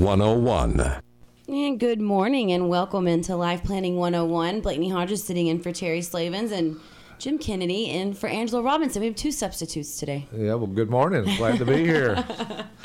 101. And good morning and welcome into Life Planning 101. Blakeney Hodges sitting in for Terry Slavens and Jim Kennedy in for Angela Robinson. We have two substitutes today. Yeah, well, good morning. Glad to be here.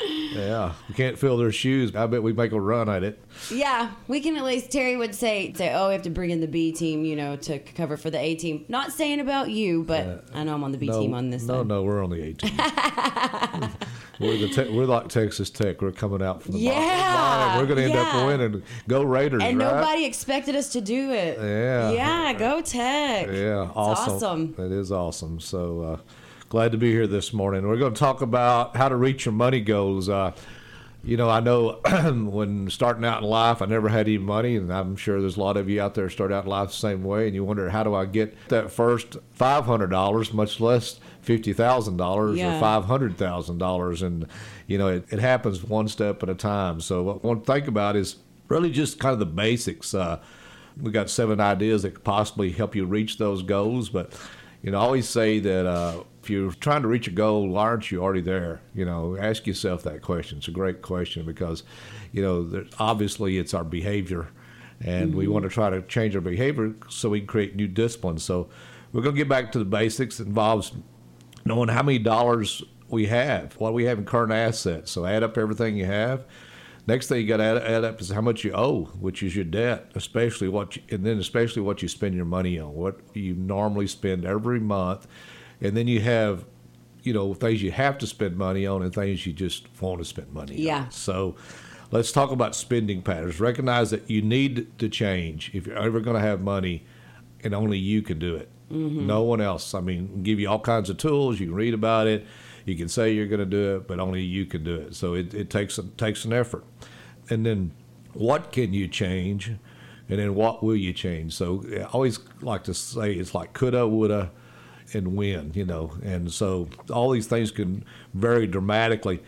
yeah, we can't fill their shoes. I bet we make a run at it. Yeah, we can at least. Terry would say, "Say, oh, we have to bring in the B team, you know, to cover for the A team." Not saying about you, but uh, I know I'm on the B no, team on this. No, side. no, we're on the A team. we're the te- we're like Texas Tech. We're coming out from the yeah. We're going to end yeah. up winning. Go Raiders! And right? nobody expected us to do it. Yeah. Yeah, go Tech. Yeah, It's awesome. Awesome. It is awesome. So uh, glad to be here this morning. We're going to talk about how to reach your money goals. Uh, you know, I know when starting out in life, I never had any money, and I'm sure there's a lot of you out there start out in life the same way, and you wonder how do I get that first five hundred dollars, much less fifty thousand dollars Yeah. or five hundred thousand dollars, and you know it, it happens one step at a time. So what I want to think about is really just kind of the basics. Uh, we got seven ideas that could possibly help you reach those goals, but you know, I always say that uh, if you're trying to reach a goal, why aren't you already there? You know, ask yourself that question. It's a great question because, you know, there, obviously it's our behavior, and we want to try to change our behavior so we can create new disciplines. So we're going to get back to the basics. It involves knowing how many dollars we have, what we have in current assets. So add up everything you have. Next thing you got to add, add up is how much you owe, which is your debt, especially what, you, and then especially what you spend your money on, what you normally spend every month, and then you have, you know, things you have to spend money on and things you just want to spend money Yeah. on. So, let's talk about spending patterns. Recognize that you need to change if you're ever going to have money, and only you can do it. Mm-hmm. No one else. I mean, give you all kinds of tools. You can read about it. You can say you're going to do it, but only you can do it. So it, it takes a, takes an effort. And then, what can you change? And then, what will you change? So I always like to say it's like coulda, woulda, and when. You know, and so all these things can vary dramatically.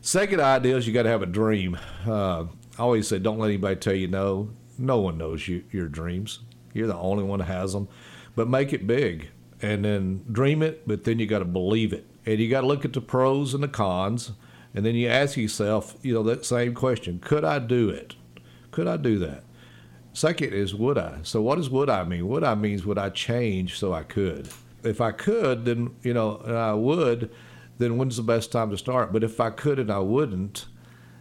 Second idea is you got to have a dream. Uh, I always say, don't let anybody tell you no. No one knows you, your dreams. You're the only one that has them. But make it big and then dream it, but then you got to believe it. And you got to look at the pros and the cons. And then you ask yourself, you know, that same question could I do it? Could I do that? Second is would I? So what does would I mean? Would I means would I change so I could? If I could, then you know, and I would, then when's the best time to start? But if I could and I wouldn't,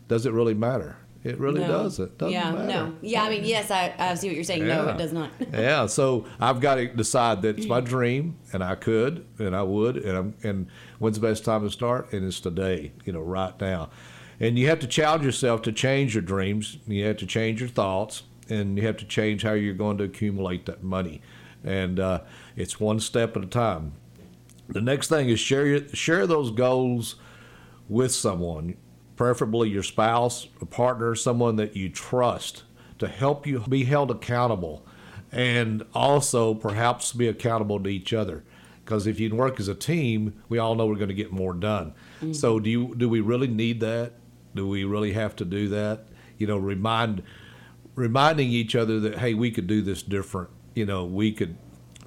does it really matter? It really No. doesn't. Doesn't matter. yeah, matter. no. Yeah, I mean, yes, I, I see what you're saying. No, it does not. yeah, so I've got to decide that it's my dream, and I could, and I would, and I'm, and when's the best time to start? And it's today, you know, right now. And you have to challenge yourself to change your dreams. You have to change your thoughts, and you have to change how you're going to accumulate that money. And uh, it's one step at a time. The next thing is share your, share those goals with someone, preferably your spouse, a partner, someone that you trust to help you be held accountable and also perhaps be accountable to each other. Because if you work as a team, we all know we're going to get more done. So mm-hmm. do you do we really need that? Do we really have to do that? You know, remind reminding each other that hey, we could do this different. You know, we could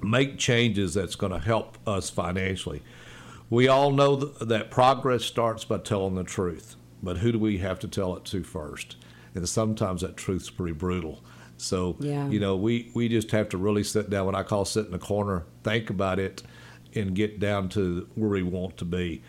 make changes that's going to help us financially. We all know th- that progress starts by telling the truth, but who do we have to tell it to first? And sometimes that truth's pretty brutal. So, Yeah. you know, we, we just have to really sit down, what I call sit in the corner, think about it, and get down to where we want to be.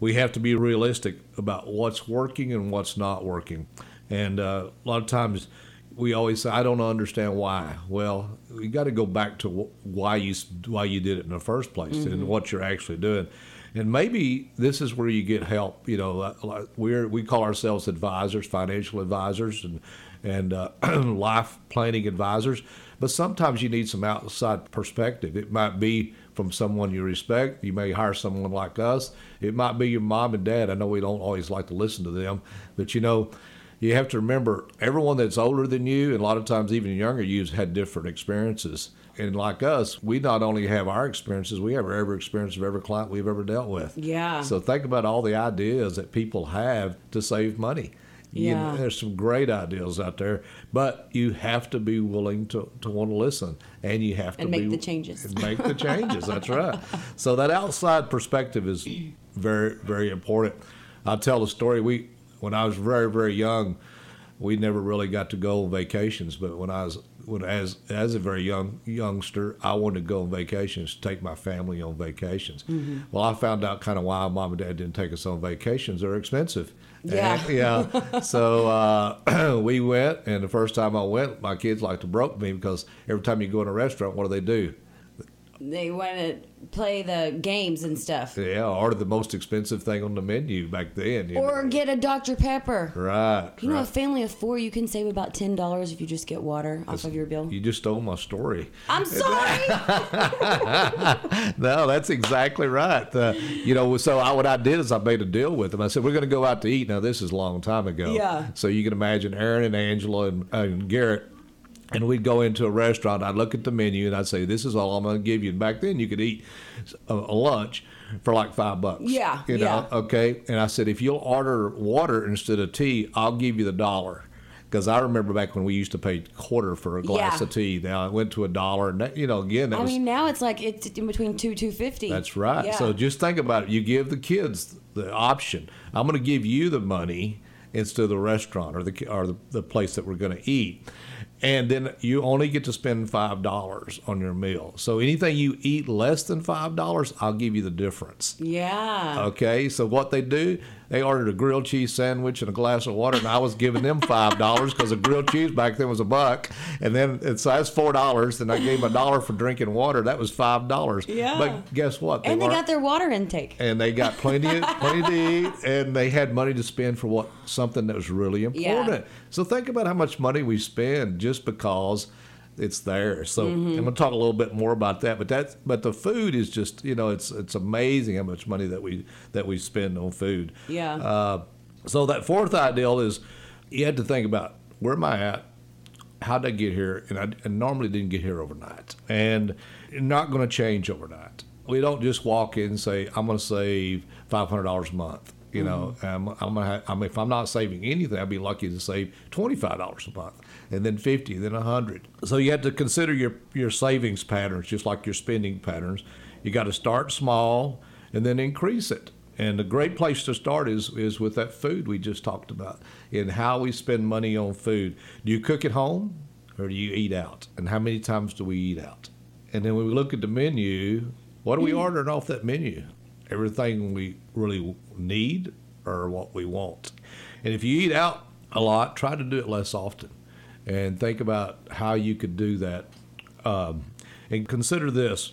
We have to be realistic about what's working and what's not working. And uh, a lot of times we always say, I don't understand why. Well, you got to go back to wh- why you why you did it in the first place and what you're actually doing. And maybe this is where you get help. You know, we're we call ourselves advisors, financial advisors, and and uh, life planning advisors. But sometimes you need some outside perspective. It might be from someone you respect. You may hire someone like us. It might be your mom and dad. I know we don't always like to listen to them, but you know, you have to remember everyone that's older than you, and a lot of times even younger you, has had different experiences. And like us, we not only have our experiences, we have every experience of every client we've ever dealt with. Yeah. So think about all the ideas that people have to save money. You know, Yeah. there's some great ideas out there, but you have to be willing to, to want to listen, and you have to And make be, the changes. and make the changes. That's right. So that outside perspective is very very important. I'll tell a story. We when I was very very young, we never really got to go on vacations. But when I was when as as a very young youngster, I wanted to go on vacations, take my family on vacations. Mm-hmm. Well, I found out kind of why mom and dad didn't take us on vacations. They're expensive. Yeah. And, yeah. So uh, we went, and the first time I went, my kids like to broke me because every time you go in a restaurant, what do they do? They want to play the games and stuff. Yeah, order the most expensive thing on the menu back then. you Or know. get a Dr. Pepper. right. You know, a family of four, you can save about ten dollars if you just get water off of your bill. You just stole my story. I'm sorry. No, that's exactly right. Uh, you know, so I, what I did is I made a deal with them. I said, we're going to go out to eat. Now, this is a long time ago. Yeah. So you can imagine Aaron and Angela and, and Garrett. And we'd go into a restaurant. I'd look at the menu and I'd say, "This is all I'm going to give you." And back then, you could eat a, a lunch for like five bucks. Yeah, You know. yeah. Okay. And I said, if you'll order water instead of tea, I'll give you the dollar. Because I remember back when we used to pay quarter for a glass Yeah. of tea. Now it went to a dollar, and that, you know, again, I was mean, now it's like it's in between two two fifty. that's right. Yeah. So just think about it. You give the kids the option. I'm going to give you the money instead of the restaurant or the or the, the place that we're going to eat, and then you only get to spend five dollars on your meal. So anything you eat less than five dollars, I'll give you the difference. yeah. Okay, so what they do, they ordered a grilled cheese sandwich and a glass of water, and I was giving them five dollars because a grilled cheese back then was a buck, and then and so that's four dollars. And I gave them a dollar for drinking water. That was five dollars. Yeah. But guess what? and they got their water intake. and they got plenty of, plenty to eat, and they had money to spend for what something that was really important. Yeah. important. So think about how much money we spend just because it's there. So Mm-hmm. I'm going to talk a little bit more about that. But that but the food is just you know it's it's amazing how much money that we that we spend on food. Yeah. Uh, so that fourth ideal is you had to think about where am I at, how did I get here, and I and normally didn't get here overnight, and you're not going to change overnight. We don't just walk in and say I'm going to save five hundred dollars a month. You know, I'm, I'm gonna. Have, I mean, if I'm not saving anything, I'd be lucky to save twenty five dollars a month, and then fifty, then a hundred. So you have to consider your your savings patterns, just like your spending patterns. You got to start small and then increase it. And a great place to start is is with that food we just talked about, and how we spend money on food. Do you cook at home, or do you eat out? And how many times do we eat out? And then when we look at the menu, what are we ordering off that menu? Everything we really need or what we want. And if you eat out a lot, try to do it less often, and think about how you could do that. Um, and consider this: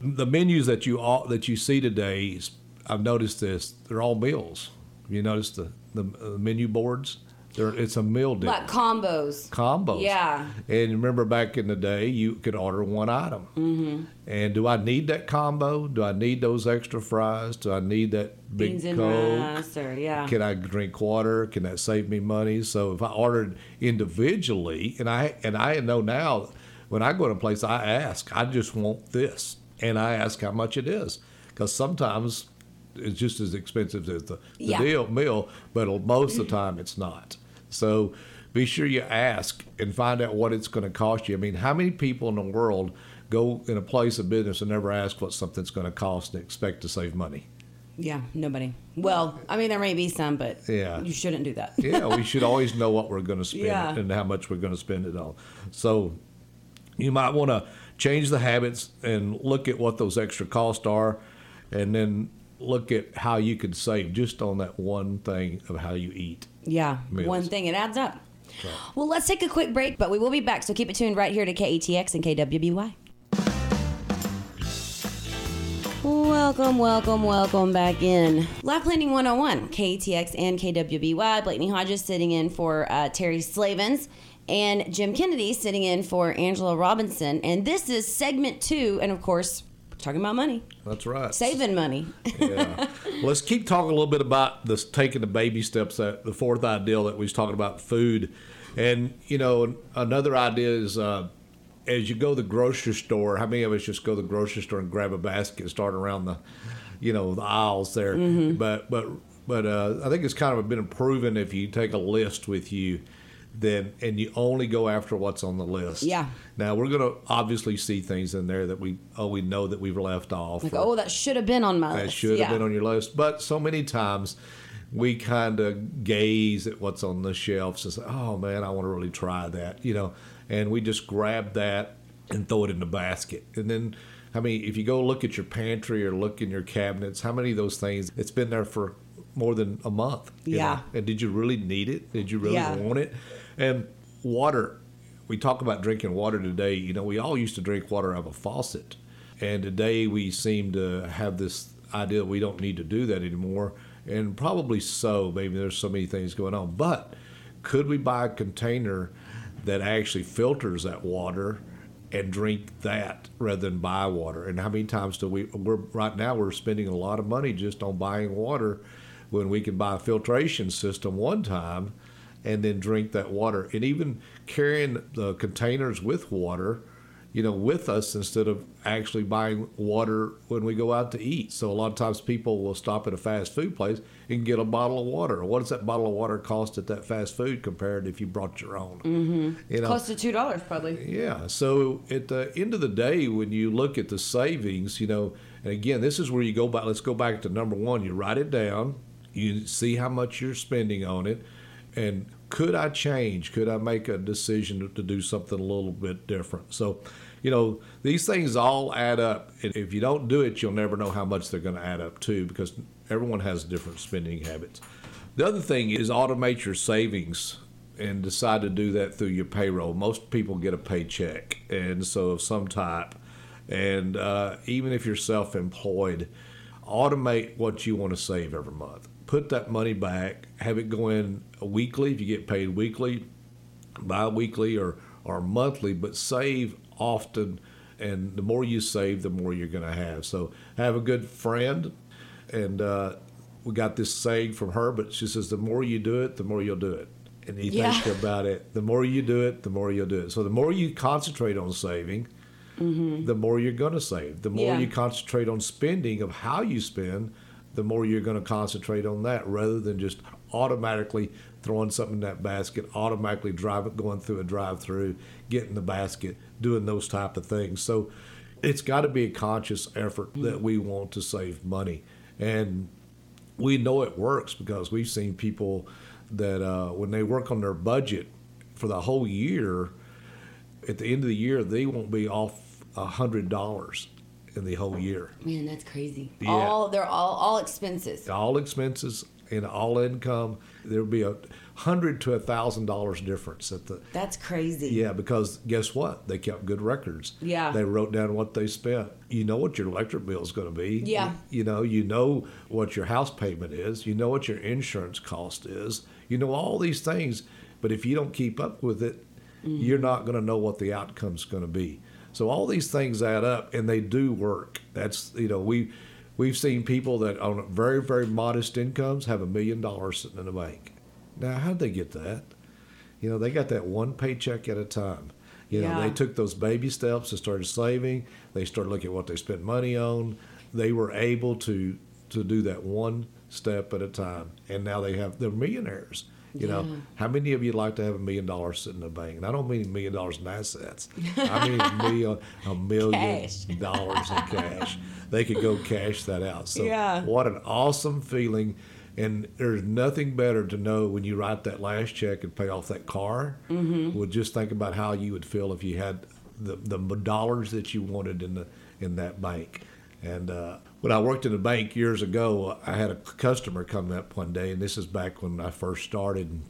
the menus that you all, that you see today. I've noticed this; they're all meals. You notice the the uh, menu boards? They're, it's a meal deal Like combos. combos. Yeah. And remember back in the day, you could order one item. Mm-hmm. And do I need that combo? Do I need those extra fries? Do I need that big Beans and Coke? rice, or yeah. Can I drink water? Can that save me money? So if I ordered individually, and I and I know now, when I go to a place, I ask, I just want this, and I ask how much it is, because sometimes it's just as expensive as the, the Yeah. deal meal, but most of the time it's not. So be sure you ask and find out what it's going to cost you. I mean, how many people in the world go in a place of business and never ask what something's going to cost and expect to save money? Yeah, nobody. Well, I mean, there may be some, but Yeah. you shouldn't do that. yeah, we should always know what we're going to spend Yeah. and how much we're going to spend it on. So you might want to change the habits and look at what those extra costs are, and then look at how you could save just on that one thing of how you eat. Yeah, Meals. one thing it adds up. Well, let's take a quick break, but we will be back. So keep it tuned right here to KATX and KWBY. Welcome, welcome, welcome back in. Life Planning 101, KATX and KWBY. Blakeney Hodges sitting in for uh, Terry Slavens and Jim Kennedy sitting in for Angela Robinson. And this is segment two, and of course, talking about money, That's right. saving money. yeah. Let's keep talking a little bit about this taking the baby steps. That the fourth ideal that we was talking about food, and you know another idea is uh, as you go to the grocery store. How many of us just go to the grocery store and grab a basket and start around the, you know, the aisles there? But but but uh, I think it's kind of been proven if you take a list with you. Then and you only go after what's on the list. Yeah. Now we're gonna obviously see things in there that we oh we know that we've left off. Like, or- oh, that should have been on my list. that list. should have been on your list. But so many times we kind of gaze at what's on the shelves and say, oh man, I want to really try that, you know, and we just grab that and throw it in the basket. And then, I mean, if you go look at your pantry or look in your cabinets, how many of those things, it's been there for more than a month. Yeah. know? And did you really need it? Did you really Yeah. want it? And water, we talk about drinking water today. You know, we all used to drink water out of a faucet. And today we seem to have this idea we don't need to do that anymore. And probably so. Maybe there's so many things going on. But could we buy a container that actually filters that water and drink that rather than buy water? And how many times do we, we're right now, we're spending a lot of money just on buying water when we can buy a filtration system one time and then drink that water. And even carrying the containers with water, you know, with us instead of actually buying water when we go out to eat. So a lot of times people will stop at a fast food place and get a bottle of water. What does that bottle of water cost at that fast food compared if you brought your own? Mm-hmm. You know, Close to two dollars, probably. yeah. So at the end of the day, when you look at the savings, you know, and again, this is where you go back. Let's go back to number one. You write it down. You see how much you're spending on it, and could I change? Could I make a decision to, to do something a little bit different? So, you know, these things all add up. And if you don't do it, you'll never know how much they're going to add up to because everyone has different spending habits. The other thing is automate your savings and decide to do that through your payroll. Most people get a paycheck, and so of some type. And uh, even if you're self-employed, automate what you want to save every month. Put that money back. Have it go in weekly if you get paid weekly, bi-weekly, or or monthly. But save often, and the more you save, the more you're going to have. So have a good friend, and uh, we got this saying from her, but she says the more you do it, the more you'll do it. And you Yeah. think about it, the more you do it, the more you'll do it. So the more you concentrate on saving, the more you're going to save. The more Yeah. you concentrate on spending of how you spend, the more you're going to concentrate on that rather than just automatically throwing something in that basket, automatically driving, going through a drive-through, getting the basket, doing those type of things. So it's got to be a conscious effort that we want to save money, and we know it works because we've seen people that uh, when they work on their budget for the whole year, at the end of the year they won't be off a hundred dollars in the whole year. Man, that's crazy. Yeah. All they're all all expenses. All expenses and all income, there'll be a hundred to a thousand dollars difference at the That's crazy. yeah, because guess what? They kept good records. Yeah. They wrote down what they spent. You know what your electric bill is going to be. Yeah. You, you know, you know what your house payment is. You know what your insurance cost is. You know all these things. But if you don't keep up with it, Mm-hmm. you're not going to know what the outcome's going to be. So all these things add up, and they do work. That's you know we. We've seen people that on very, very modest incomes have a million dollars sitting in the bank. Now, how'd they get that? You know, they got that one paycheck at a time. You know, Yeah. they took those baby steps and started saving. They started looking at what they spent money on. They were able to to do that one step at a time, and now they have they're millionaires. You know, Yeah. how many of you like to have a million dollars sitting in the bank? And I don't mean a million dollars in assets. I mean a million a million dollars in cash. They could go cash that out. So Yeah. what an awesome feeling. And there's nothing better to know when you write that last check and pay off that car. Mm-hmm. Well, just think about how you would feel if you had the, the dollars that you wanted in the in that bank. And uh, when I worked in a bank years ago, I had a customer come up one day, and this is back when I first started.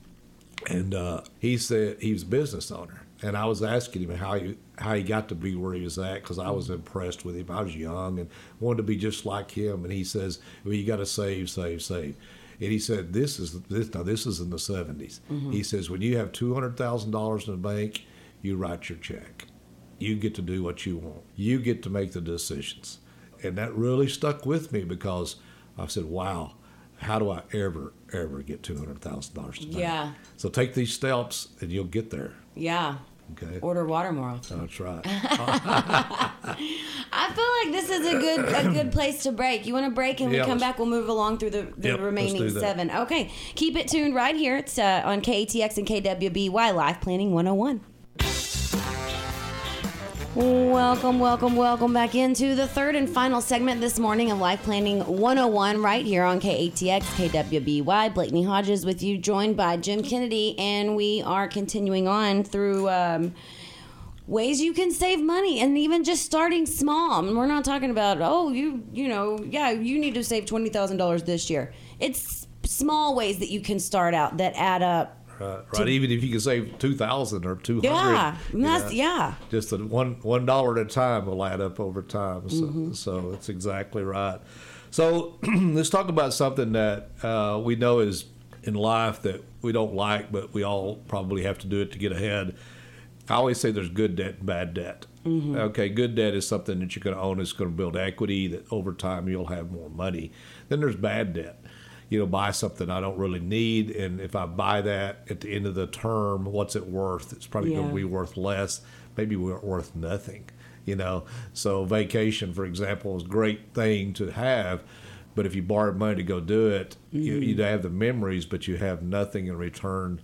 And uh, he said he was a business owner, and I was asking him how he how he got to be where he was at because I was impressed with him. I was young and wanted to be just like him. And he says, "Well, you got to save, save, save." And he said, "This is this now. This is in the 70s." He says, "When you have two hundred thousand dollars in the bank, you write your check. You get to do what you want. You get to make the decisions." And that really stuck with me because I said, "Wow, how do I ever ever get two hundred thousand dollars to Yeah. So take these steps, and you'll get there. Yeah. Okay. Order water more often. That's right. I feel like this is a good a good place to break. You want to break, and we come back. We'll move along through the, the Yep, remaining seven. Okay, keep it tuned right here. It's uh, on KATX and KWBY Life Planning 101. Welcome, welcome, welcome back into the third and final segment this morning of Life Planning 101 right here on KATX, KWBY. Blakeney Hodges with you, joined by Jim Kennedy, and we are continuing on through um, ways you can save money and even just starting small. And we're not talking about, oh, you, you know, yeah, you need to save $20,000 this year. It's small ways that you can start out that add up. Right, right. Even if you can save two thousand or two hundred, Yeah, that's, yeah. just a one one dollar at a time will add up over time. So, Mm-hmm. so it's exactly right. So let's talk about something that uh, we know is in life that we don't like, but we all probably have to do it to get ahead. I always say there's good debt and bad debt. Mm-hmm. Okay, good debt is something that you're going to own. It's going to build equity. That over time you'll have more money. Then there's bad debt. You know, buy something I don't really need, and if I buy that at the end of the term, what's it worth? It's probably going to be worth less. Maybe wor- worth nothing. You know, so vacation, for example, is a great thing to have. But if you borrowed money to go do it, Mm-hmm. you'd have the memories, but you have nothing in return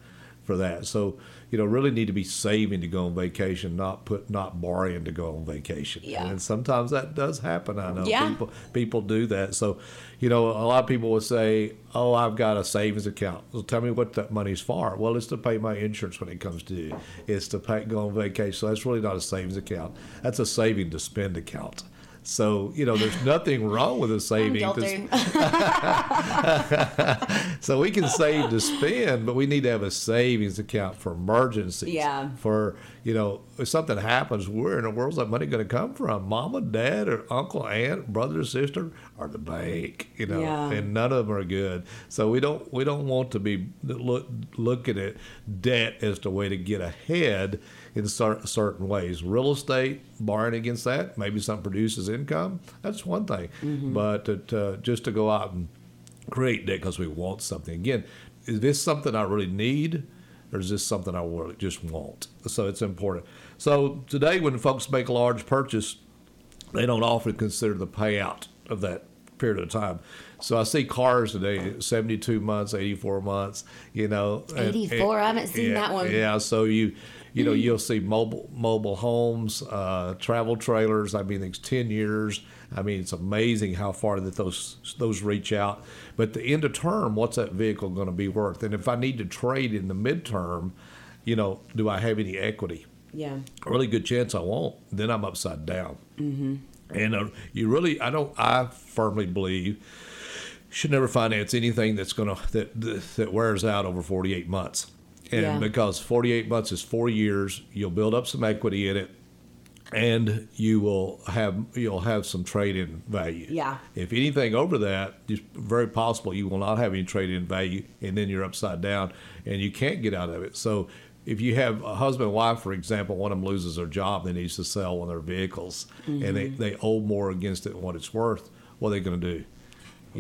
for that. So, you know, really need to be saving to go on vacation, not put not borrowing to go on vacation. Yeah. And sometimes that does happen. I know Yeah. people people do that. So, you know, a lot of people will say, "Oh, I've got a savings account." Well, tell me what that money's for. Well, it's to pay my insurance when it comes due. It's to pay go on vacation. So that's really not a savings account. That's a saving to spend account. So you know, there's nothing wrong with a saving. so we can save to spend, but we need to have a savings account for emergencies. Yeah. For you know, if something happens, where in the world's that money going to come from? Mama, dad, or uncle, aunt, brother, sister, or the bank? You know, Yeah. and none of them are good. So we don't we don't want to be look, looking at debt as the way to get ahead in cer- certain ways. Real estate, borrowing against that, maybe something produces income. That's one thing. But to, uh, just to go out and create debt because we want something. Again, is this something I really need, or is this something I really just want? So it's important. So today, when folks make a large purchase, they don't often consider the payout of that period of time. So I see cars today, 72 months, 84 months, you know. and- 84? I haven't seen yeah, that one. Yeah, so you you know, you'll see mobile mobile homes, uh, travel trailers. I mean, it's 10 years. I mean, it's amazing how far that those those reach out. But the end of term, what's that vehicle going to be worth? And if I need to trade in the midterm, you know, do I have any equity? yeah. a really good chance I won't. Then I'm upside down. Mm-hmm. And uh, you really, I don't, I firmly believe, should never finance anything that's gonna that that wears out over 48 months. And Yeah. because 48 months is four years, you'll build up some equity in it, and you will have you'll have some trade-in value. Yeah. If anything over that, it's very possible you will not have any trade-in value, and then you're upside down, and you can't get out of it. So, if you have a husband and wife, for example, one of them loses their job, they needs to sell one of their vehicles, and they, Mm-hmm. they owe more against it than what it's worth. What are they going to do?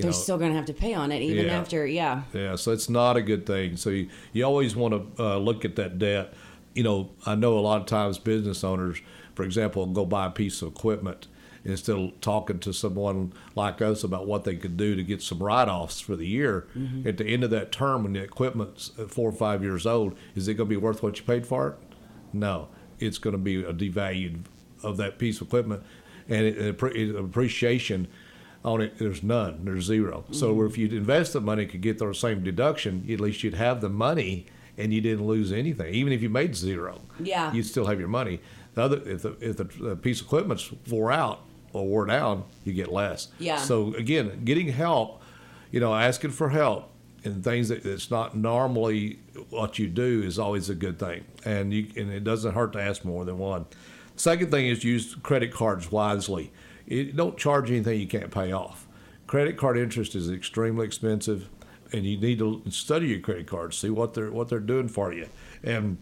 They're still going to have to pay on it even Yeah. after, yeah. yeah, so it's not a good thing. So you, you always want to uh, look at that debt. You know, I know a lot of times business owners, for example, go buy a piece of equipment instead of talking to someone like us about what they could do to get some write-offs for the year. At the end of that term, when the equipment's uh, four or five years old, is it going to be worth what you paid for it? No, it's going to be a devalued of that piece of equipment, and it, it, appre- appreciation on it, there's none. There's 0 So mm-hmm. if you'd invest the money, could get the same deduction. At least you'd have the money, and you didn't lose anything. Even if you made zero, Yeah. you'd still have your money. The other, if the if the, the piece of equipment's wore out or wore down, you get less. Yeah. So again, getting help, you know, asking for help and things that it's not normally what you do is always a good thing, and you and it doesn't hurt to ask more than one. Second thing is use credit cards wisely. It, don't charge anything you can't pay off. Credit card interest is extremely expensive, and you need to study your credit cards, see what they're what they're doing for you, and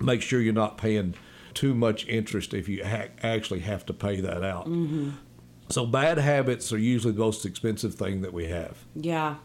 make sure you're not paying too much interest if you ha- actually have to pay that out. So bad habits are usually the most expensive thing that we have. Yeah.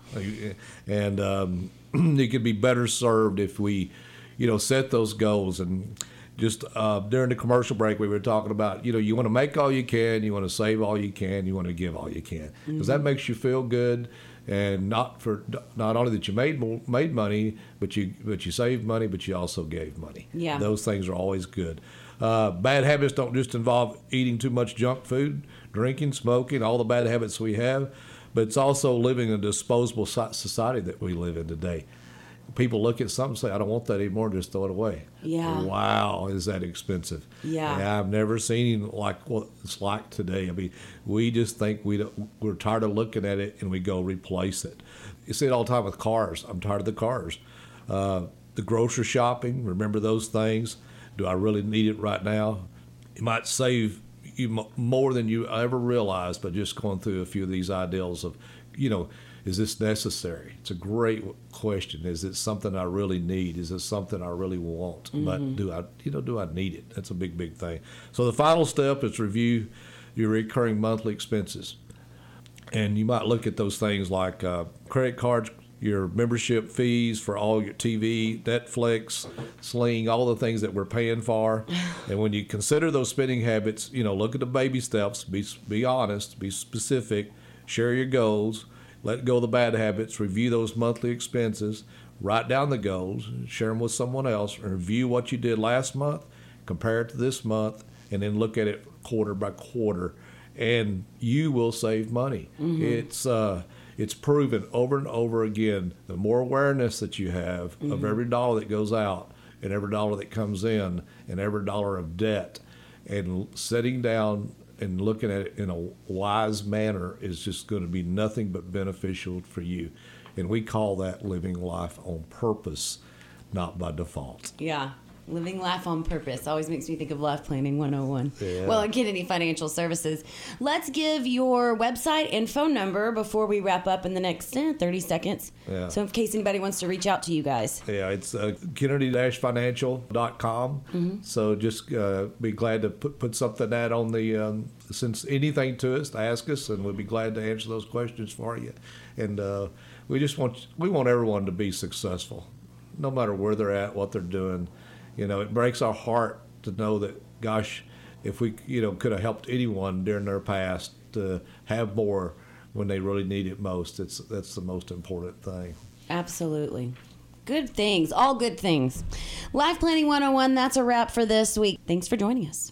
And um, it could be better served if we, you know, set those goals. And just uh, during the commercial break, we were talking about, you know, you want to make all you can, you want to save all you can, you want to give all you can, because mm-hmm. that makes you feel good. And not for not only that you made made money, but you but you saved money, but you also gave money. Yeah, those things are always good. Uh, bad habits don't just involve eating too much junk food drinking, smoking, all the bad habits we have, but it's also living in a disposable society that we live in today. People look at something and say, I don't want that anymore, just throw it away. Yeah. Wow, is that expensive? Yeah. yeah I've never seen like what it's like today. I mean, we just think we don't, we're tired of looking at it and we go replace it. You see it all the time with cars. I'm tired of the cars. Uh, the grocery shopping, remember those things? Do I really need it right now? It might save you more than you ever realized by just going through a few of these ideals of, you know, is this necessary? It's a great question. Is it something I really need? Is it something I really want? Mm-hmm. But do I, you know, do I need it? That's a big, big thing. So the final step is review your recurring monthly expenses, and you might look at those things like uh, credit cards, your membership fees for all your TV, Netflix, Sling, all the things that we're paying for. and when you consider those spending habits, you know, look at the baby steps, be, be honest, be specific, share your goals, let go of the bad habits, review those monthly expenses, write down the goals, share them with someone else, review what you did last month, compare it to this month, and then look at it quarter by quarter. And you will save money. Mm-hmm. It's, uh, it's proven over and over again the more awareness that you have mm-hmm. of every dollar that goes out and every dollar that comes in and every dollar of debt and setting down and looking at it in a wise manner is just going to be nothing but beneficial for you. And we call that living life on purpose not by default. Yeah Living Life on Purpose always makes me think of Life Planning 101. Yeah. Well, at Kennedy Financial Services. Let's give your website and phone number before we wrap up in the next eh, 30 seconds. Yeah. So, in case anybody wants to reach out to you guys. Yeah, it's uh, kennedy-financial.com. Mm-hmm. So, just uh, be glad to put, put something that on the, um, since anything to us, to ask us, and we'll be glad to answer those questions for you. And uh, we just want, we want everyone to be successful, no matter where they're at, what they're doing you know, it breaks our heart to know that, gosh, if we, you know, could have helped anyone during their past to have more when they really need it most. It's that's the most important thing. Absolutely. Good things, all good things. Life Planning 101, that's a wrap for this week. Thanks for joining us.